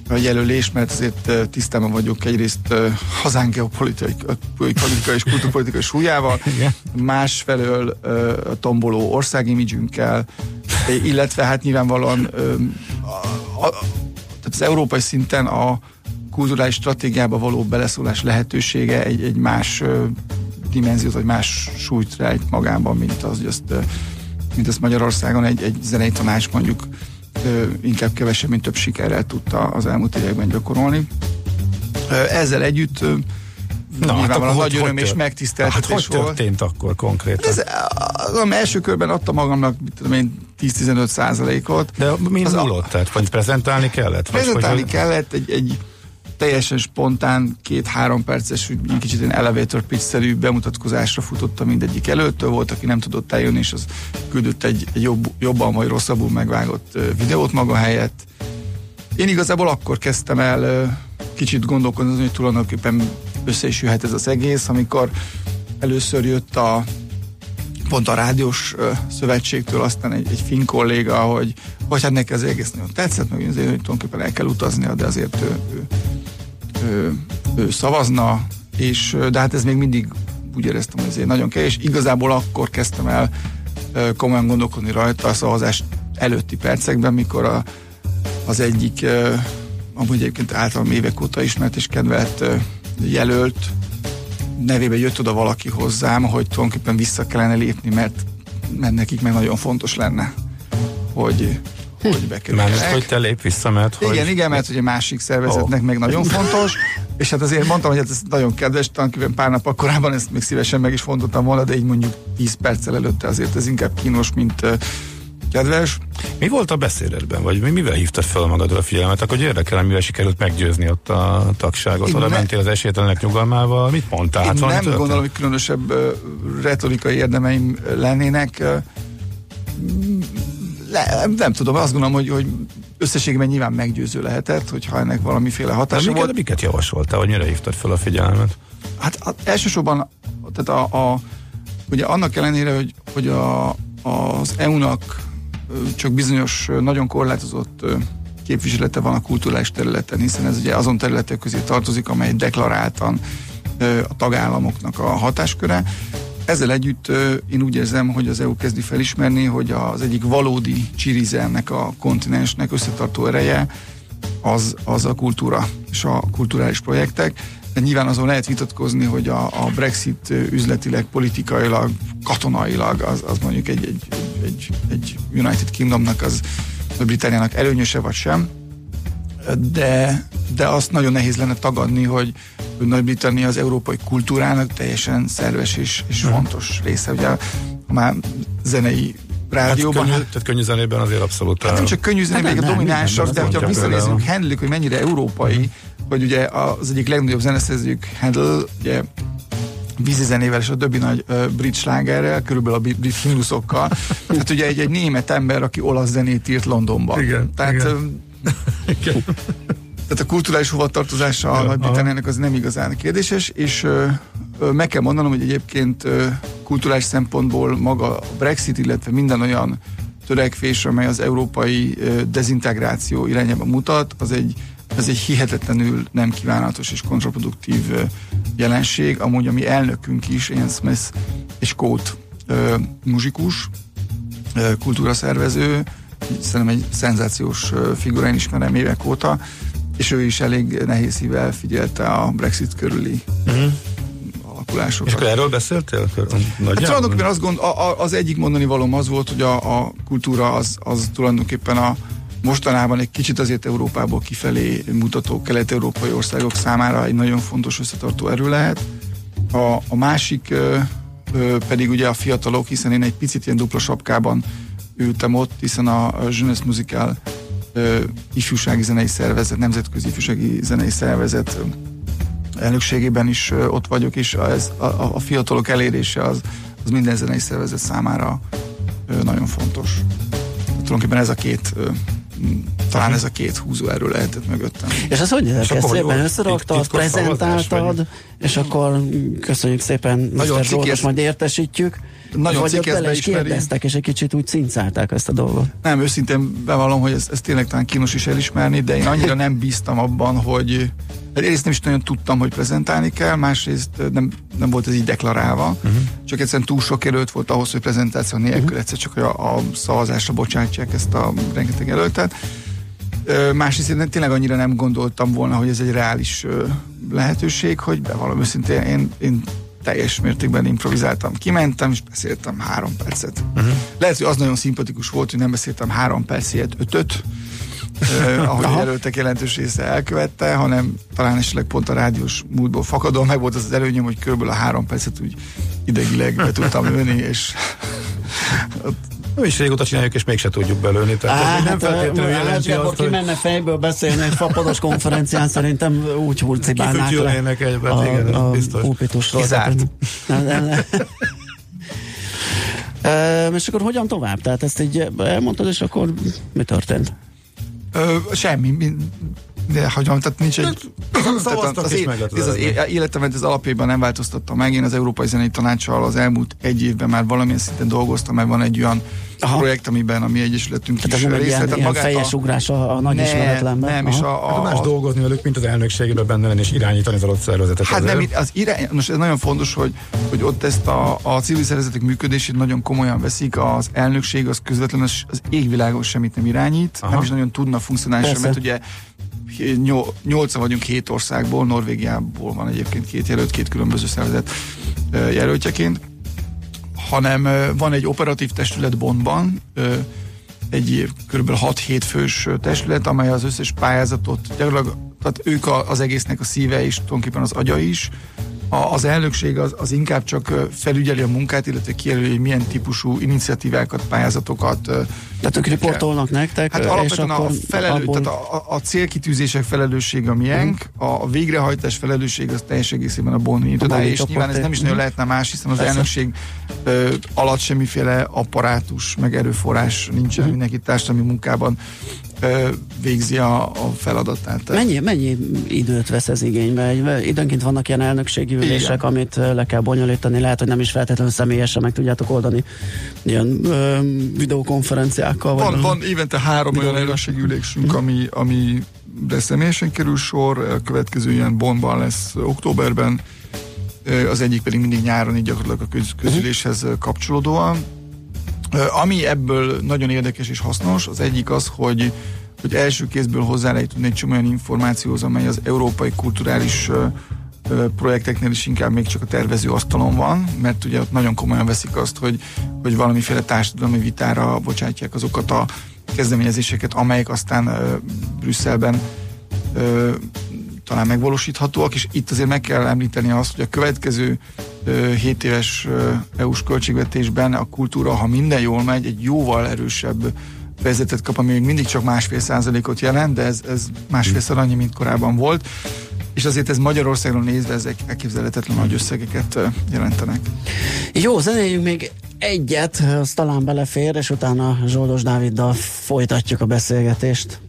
a jelölést, mert azért tisztában vagyok egyrészt hazánk geopolitikai és kulturpolitikai súlyával, másfelől a tomboló országimidzsünkkel, illetve hát nyilvánvalóan a, a, az európai szinten a kulturális stratégiába való beleszólás lehetősége egy, egy más dimenziót, vagy más súlyt rejt magában, mint az, hogy azt, mint azt Magyarországon egy, egy zenei tanács mondjuk inkább kevesebb, mint több sikerrel tudta az elmúlt években gyakorolni. Ezzel együtt Na, hát hát nagy öröm hogy és megtiszteltetés hát, hogy történt akkor konkrétan? Ez, az, első körben adta magamnak, tudom én, 10-15 százalékot. De mi múlott? Tehát, vagy prezentálni kellett? Prezentálni vagy, kellett egy, egy teljesen spontán, két-három perces, úgy kicsit ilyen elevator pitch-szerű bemutatkozásra futotta mindegyik előttől, volt, aki nem tudott eljönni, és az küldött egy, egy jobb, jobban vagy rosszabbul megvágott videót maga helyett. Én igazából akkor kezdtem el kicsit gondolkodni, hogy tulajdonképpen össze is jöhet ez az egész, amikor először jött a pont a rádiós szövetségtől, aztán egy, egy finn kolléga, hogy, hogy hát neki az egész nagyon tetszett, meg azért, hogy tulajdonképpen el kell utaznia, de azért ő, ő, ő, ő szavazna, és de hát ez még mindig úgy éreztem, hogy ezért nagyon kell, és igazából akkor kezdtem el komolyan gondolkodni rajta a szavazás előtti percekben, mikor a, az egyik, amúgy egyébként általam évek óta ismert és kedvelt jelölt nevébe jött oda valaki hozzám, hogy tulajdonképpen vissza kellene lépni, mert, mert nekik meg nagyon fontos lenne, hogy hogy bekerüljenek. Mert hogy te lép vissza, mert Igen, hogy... igen, mert ugye másik szervezetnek oh. meg nagyon fontos, és hát azért mondtam, hogy hát ez nagyon kedves, tulajdonképpen pár nap korábban ezt még szívesen meg is fontoltam volna, de így mondjuk 10 perccel előtte azért ez inkább kínos, mint kedves. Mi volt a beszédedben, vagy mi, mivel hívtad fel magadra a figyelmet? Akkor érdekel, mivel sikerült meggyőzni ott a tagságot? Oda mentél az esélytelenek nyugalmával? Mit mondtál? Én hát nem történt? gondolom, hogy különösebb uh, retorikai érdemeim lennének. Uh, le, nem tudom, azt gondolom, hogy, hogy összességében nyilván meggyőző lehetett, hogyha ennek valamiféle hatása de miket, volt. miket javasoltál, hogy mire hívtad fel a figyelmet? Hát, hát elsősorban tehát a, a, ugye annak ellenére, hogy, hogy a, az EU-nak csak bizonyos nagyon korlátozott képviselete van a kulturális területen, hiszen ez ugye azon területek közé tartozik, amely deklaráltan a tagállamoknak a hatásköre. Ezzel együtt én úgy érzem, hogy az EU kezdi felismerni, hogy az egyik valódi csirize ennek a kontinensnek összetartó ereje az, az a kultúra és a kulturális projektek de nyilván azon lehet vitatkozni, hogy a, a Brexit üzletileg, politikailag, katonailag az, az mondjuk egy, egy, egy, egy United Kingdomnak, az a Britániának előnyöse vagy sem, de, de azt nagyon nehéz lenne tagadni, hogy, hogy Nagy-Britannia az európai kultúrának teljesen szerves és, és hmm. fontos része. Ugye már zenei rádióban. Hát könnyű, tehát könnyű zenében azért abszolút. Hát nem csak könnyű zenében, hát a dominánsak, de hogyha visszanézünk Hendelik, hogy mennyire európai, hmm hogy ugye az egyik legnagyobb zeneszerzőjük Handel, ugye vízi zenével és a többi nagy uh, brit slágerrel, körülbelül a brit himnuszokkal. hát ugye egy, egy német ember, aki olasz zenét írt Londonban. Igen, Tehát, igen. igen. tehát a kulturális hovatartozása a Nagy-Britanniának az nem igazán kérdéses, és uh, meg kell mondanom, hogy egyébként uh, kulturális szempontból maga a Brexit, illetve minden olyan törekvés, amely az európai uh, dezintegráció irányába mutat, az egy ez egy hihetetlenül nem kívánatos és kontraproduktív jelenség. Amúgy a mi elnökünk is, Ian Smith és Coate muzsikus, kultúraszervező, szerintem egy szenzációs figura, én ismerem évek óta, és ő is elég nehéz szívvel figyelte a Brexit körüli uh-huh. alakulásokat. És akkor erről beszéltél? Hát tulajdonképpen azt gond, a, a, az egyik mondani valóm az volt, hogy a, a kultúra az, az tulajdonképpen a, mostanában egy kicsit azért Európából kifelé mutató kelet-európai országok számára egy nagyon fontos összetartó erő lehet. A, a másik ö, ö, pedig ugye a fiatalok, hiszen én egy picit ilyen dupla sapkában ültem ott, hiszen a, a Jeunesse Musical ö, ifjúsági zenei szervezet, nemzetközi ifjúsági zenei szervezet elnökségében is ö, ott vagyok, és ez, a, a fiatalok elérése az, az minden zenei szervezet számára ö, nagyon fontos. Tulajdonképpen ez a két ö, talán ez a két húzó erről lehetett mögöttem. És ez hogy ezt szépen összeraktad, prezentáltad, és akkor köszönjük szépen Nagyon Mr. Zsoldos, majd értesítjük. Nagyon vagy ott bele is kérdeztek, és egy kicsit úgy cincálták ezt a dolgot. Nem, őszintén bevallom, hogy ez, ez tényleg talán kínos is elismerni, de én annyira nem bíztam abban, hogy egyrészt nem is nagyon tudtam, hogy prezentálni kell, másrészt nem, nem volt ez így deklarálva, uh-huh. csak egyszerűen túl sok előtt volt ahhoz, hogy prezentáció nélkül uh-huh. egyszer csak a, a szavazásra bocsátják ezt a rengeteg előttet. Másrészt én tényleg annyira nem gondoltam volna, hogy ez egy reális lehetőség, hogy bevallom őszintén, én, én teljes mértékben improvizáltam. Kimentem, és beszéltem három percet. Uh-huh. Lehet, hogy az nagyon szimpatikus volt, hogy nem beszéltem három percet, ötöt, ahogy a jelöltek jelentős része elkövette, hanem talán esetleg pont a rádiós múltból fakadó, meg volt az az előnyöm, hogy körülbelül a három percet úgy idegileg be tudtam ülni, és mi is régóta csináljuk, és mégse tudjuk belőni. Tehát Á, nem hát, feltétlenül jelenti azt, hogy... menne fejből beszélni egy fapados konferencián, szerintem úgy hurcibálnák le egyben, a, igen, a, biztos. pulpitusról. Kizárt. És akkor hogyan tovább? Tehát ezt így elmondtad, és akkor mi történt? Semmi, de hagyom, tehát nincs egy... Szavaztak az, é- ez az életemet az alapjában nem változtatta meg. Én az Európai Zenei Tanácssal az elmúlt egy évben már valamilyen szinten dolgoztam, mert van egy olyan Aha. projekt, amiben a mi egyesületünk tehát is ez részt ilyen, ilyen fejes a... ugrás a, a nagy ne, ismeretlenben. Nem, Aha. és a, a, a, más dolgozni velük, mint az elnökségében benne lenni és irányítani az adott szervezetet. Hát nem, az irány, most ez nagyon fontos, hogy, hogy ott ezt a, a civil szervezetek működését nagyon komolyan veszik, az elnökség az közvetlenül az, az égvilágon semmit nem irányít, Aha. nem is nagyon tudna funkcionálni, mert ugye nyolcan vagyunk hét országból, Norvégiából van egyébként két jelölt, két különböző szervezet jelöltjeként, hanem van egy operatív testület Bonnban, egy kb. 6-7 fős testület, amely az összes pályázatot, gyakorlatilag tehát ők az egésznek a szíve és tulajdonképpen az agya is, a, az elnökség az, az inkább csak felügyeli a munkát, illetve kijelöli, hogy milyen típusú iniciatívákat, pályázatokat. Tehát ők riportolnak nektek? Hát alapvetően a, felelő, abból... tehát a, a célkitűzések felelőssége a miénk, uh-huh. a végrehajtás felelősség az teljes egészében a Bonni és nyilván ez nem is nagyon mhm. lehetne más, hiszen az Persze. elnökség ö, alatt semmiféle apparátus, meg erőforrás nincsen, uh-huh. mindenki társadalmi munkában végzi a, a feladatát. Mennyi, mennyi időt vesz ez igénybe? Időnként vannak ilyen elnökségi ülések, Igen. amit le kell bonyolítani, lehet, hogy nem is feltétlenül személyesen meg tudjátok oldani ilyen ö, videokonferenciákkal. Van, vagy van évente három olyan elnökségi ülésünk, ami, ami de személyesen kerül sor, a következő ilyen Bonnban lesz októberben, az egyik pedig mindig nyáron, így gyakorlatilag a köz, közüléshez kapcsolódóan ami ebből nagyon érdekes és hasznos, az egyik az, hogy, hogy első kézből hozzá lehet tudni egy csomó olyan információhoz, amely az európai kulturális projekteknél is inkább még csak a tervező asztalon van, mert ugye ott nagyon komolyan veszik azt, hogy, hogy valamiféle társadalmi vitára bocsátják azokat a kezdeményezéseket, amelyek aztán Brüsszelben talán megvalósíthatóak, és itt azért meg kell említeni azt, hogy a következő 7 éves EU-s költségvetésben a kultúra, ha minden jól megy, egy jóval erősebb vezetet kap, ami még mindig csak másfél százalékot jelent, de ez, ez másfélszer annyi, mint korábban volt. És azért ez Magyarországon nézve ezek elképzelhetetlen nagy összegeket jelentenek. Jó, zenéljünk még egyet, az talán belefér, és utána Zsoldos Dáviddal folytatjuk a beszélgetést.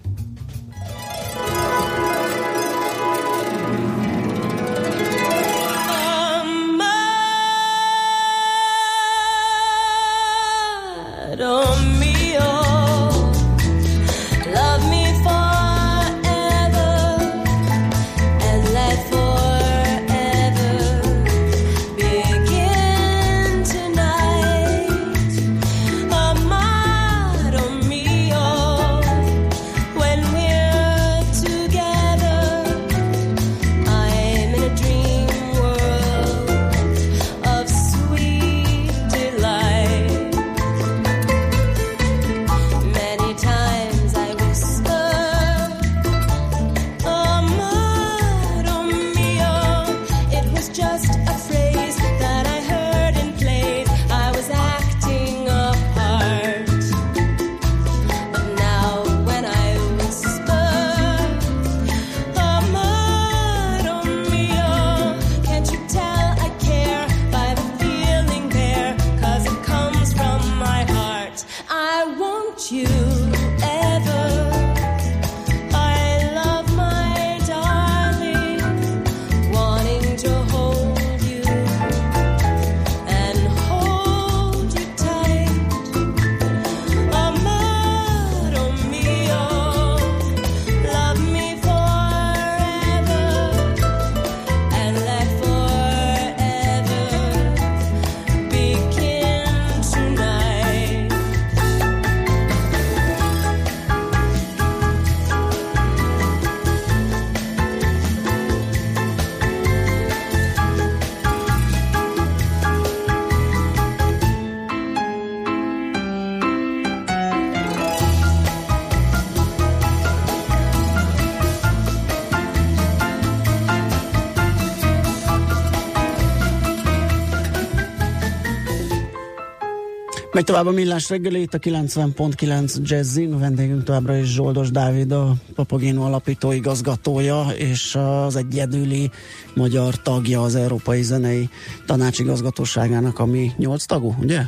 Megy tovább a millás reggeli, itt a 90.9 Jazzin, vendégünk továbbra is Zsoldos Dávid, a Papagino alapító igazgatója, és az egyedüli magyar tagja az Európai Zenei Tanácsigazgatóságának, ami nyolc tagú, ugye?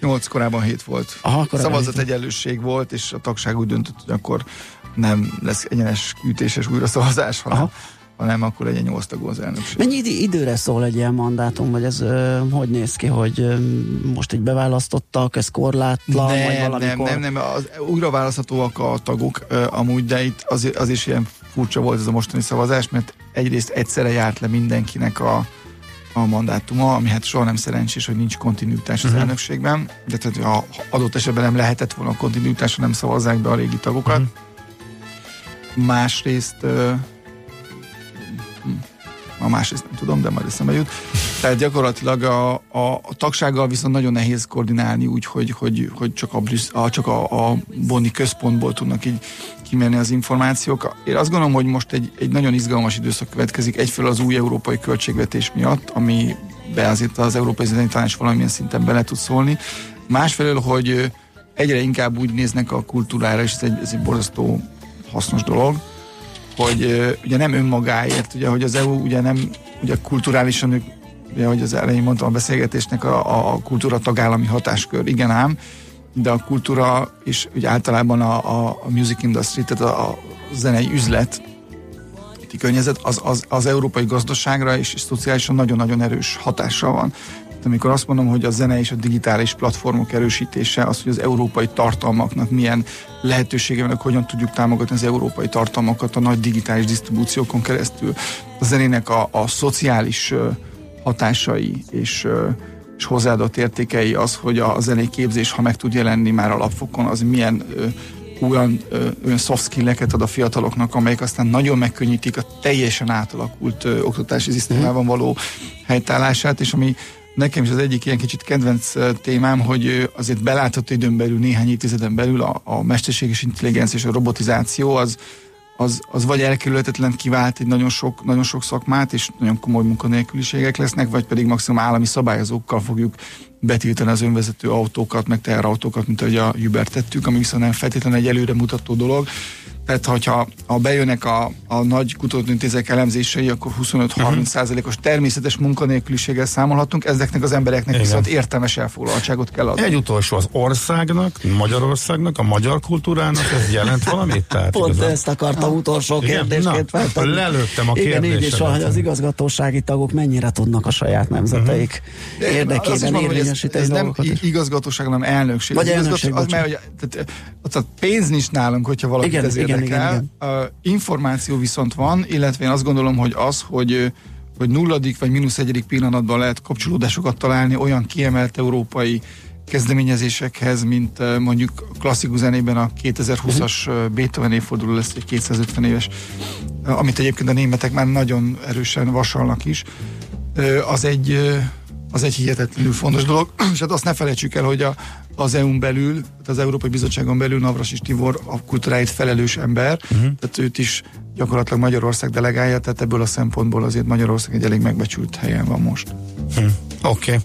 Nyolc korábban hét volt. Aha, Szavazat egyenlőség volt, és a tagság úgy döntött, hogy akkor nem lesz egyenes ütéses újraszavazás, hanem Aha hanem akkor legyen nyolc tagú az elnökség. Mennyi időre szól egy ilyen mandátum, vagy ez ö, hogy néz ki, hogy ö, most így beválasztottak, ez korlátlan, nem, vagy valamikor? Nem, nem, nem, az, újra választhatóak a tagok ö, amúgy, de itt az, az is ilyen furcsa volt ez a mostani szavazás, mert egyrészt egyszerre járt le mindenkinek a, a mandátuma, ami hát soha nem szerencsés, hogy nincs kontinuitás az uh-huh. elnökségben, de tehát ha adott esetben nem lehetett volna a kontinuitás, ha nem szavazzák be a régi tagokat. Uh-huh. Másrészt a másrészt nem tudom, de majd eszembe jut. Tehát gyakorlatilag a, a, a tagsággal viszont nagyon nehéz koordinálni úgy, hogy, hogy, hogy csak, a, Brüssz, a, csak a, a Bonni központból tudnak így kimenni az információk. Én azt gondolom, hogy most egy, egy nagyon izgalmas időszak következik, egyfelől az új európai költségvetés miatt, ami be azért az Európai Zenei Tanács valamilyen szinten bele tud szólni. Másfelől, hogy egyre inkább úgy néznek a kultúrára, és ez egy, ez egy borzasztó hasznos dolog, hogy ugye nem önmagáért, ugye, hogy az EU ugye nem, ugye kulturálisan, ugye, hogy az elején mondtam a beszélgetésnek a, a kultúra tagállami hatáskör, igen ám, de a kultúra és ugye általában a, a, a music industry, tehát a, a zenei üzlet, környezet, az, az, az európai gazdaságra és, és szociálisan nagyon-nagyon erős hatással van. Amikor azt mondom, hogy a zene és a digitális platformok erősítése, az, hogy az európai tartalmaknak milyen lehetősége van, hogyan tudjuk támogatni az európai tartalmakat a nagy digitális disztribúciókon keresztül, a zenének a, a szociális hatásai és és hozzáadott értékei az, hogy a zenei képzés, ha meg tud jelenni már alapfokon, az milyen ö, olyan, ö, olyan soft skill-eket ad a fiataloknak, amelyek aztán nagyon megkönnyítik a teljesen átalakult ö, oktatási szisztémában való helytállását, és ami nekem is az egyik ilyen kicsit kedvenc témám, hogy azért belátható időn belül, néhány évtizeden belül a, a mesterséges intelligencia és a robotizáció az, az, az vagy elkerülhetetlen kivált egy nagyon sok, nagyon sok szakmát, és nagyon komoly munkanélküliségek lesznek, vagy pedig maximum állami szabályozókkal fogjuk betiltani az önvezető autókat, meg teherautókat, mint ahogy a Uber tettük, ami viszont nem feltétlenül egy előre mutató dolog. Tehát, hogyha ha bejönnek a, a nagy kutatóintézek elemzései, akkor 25-30 százalékos uh-huh. természetes munkanélküliséggel számolhatunk, ezeknek az embereknek Igen. viszont értelmes elfoglaltságot kell adni. Egy utolsó az országnak, Magyarországnak, a magyar kultúrának ez jelent valamit? Tehát Pont igazán... ezt akartam utolsó kérdésként feltenni. Lelőttem a kérdést. Igen, így is van, hogy az igazgatósági tagok mennyire tudnak a saját nemzeteik uh-huh. érdekében érvényesíteni ez, ez nem igazgatóság, hanem elnökség. Vagy elnökség, az, mert, hogy, tehát, tehát pénz nincs nálunk, hogyha valaki igen, igen. Igen, igen. Uh, információ viszont van, illetve én azt gondolom, hogy az, hogy hogy nulladik vagy mínusz egyedik pillanatban lehet kapcsolódásokat találni olyan kiemelt európai kezdeményezésekhez, mint mondjuk klasszikus zenében a 2020-as Beethoven évforduló lesz egy 250 éves, amit egyébként a németek már nagyon erősen vasalnak is. Az egy az egy hihetetlenül fontos dolog, és hát azt ne felejtsük el, hogy a, az EU-n belül, az Európai Bizottságon belül Navras és Tibor a kultúráit felelős ember, uh-huh. tehát őt is gyakorlatilag Magyarország delegálja, tehát ebből a szempontból azért Magyarország egy elég megbecsült helyen van most. Hmm. Oké. Okay.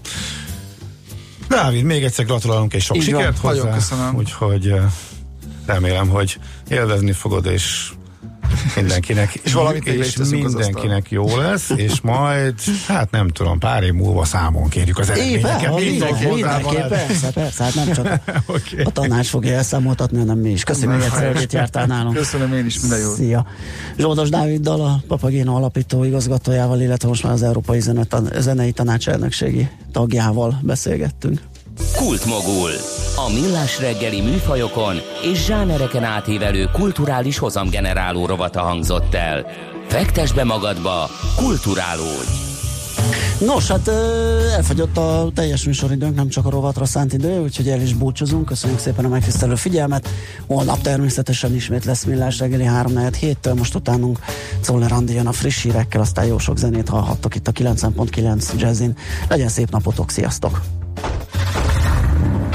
Dávid, még egyszer gratulálunk és sok Így sikert van. hozzá. Nagyon köszönöm. Úgyhogy eh, remélem, hogy élvezni fogod, és mindenkinek, és, valamit és mindenkinek jó lesz, és majd, hát nem tudom, pár év múlva számon kérjük az eredményeket. Mindenki, persze, persze, hát nem csak okay. a tanács fogja elszámoltatni, hanem mi is. Köszönöm még egyszer, hogy itt jártál nálunk. Köszönöm én is, minden jó. Szia. Zsoldos Dáviddal, a Papagéno alapító igazgatójával, illetve most már az Európai Zenei Tanács elnökségi tagjával beszélgettünk. Kultmogul. A millás reggeli műfajokon és zsánereken átívelő kulturális hozamgeneráló rovata hangzott el. Fektes be magadba, kulturálódj! Nos, hát elfogyott a teljes műsoridőnk, nem csak a rovatra szánt idő, úgyhogy el is búcsúzunk. Köszönjük szépen a megtisztelő figyelmet. Holnap természetesen ismét lesz millás reggeli 3 héttől, most utánunk Czoller Andi jön a friss hírekkel, aztán jó sok zenét hallhattok itt a 9.9 Jazzin. Legyen szép napotok, sziasztok!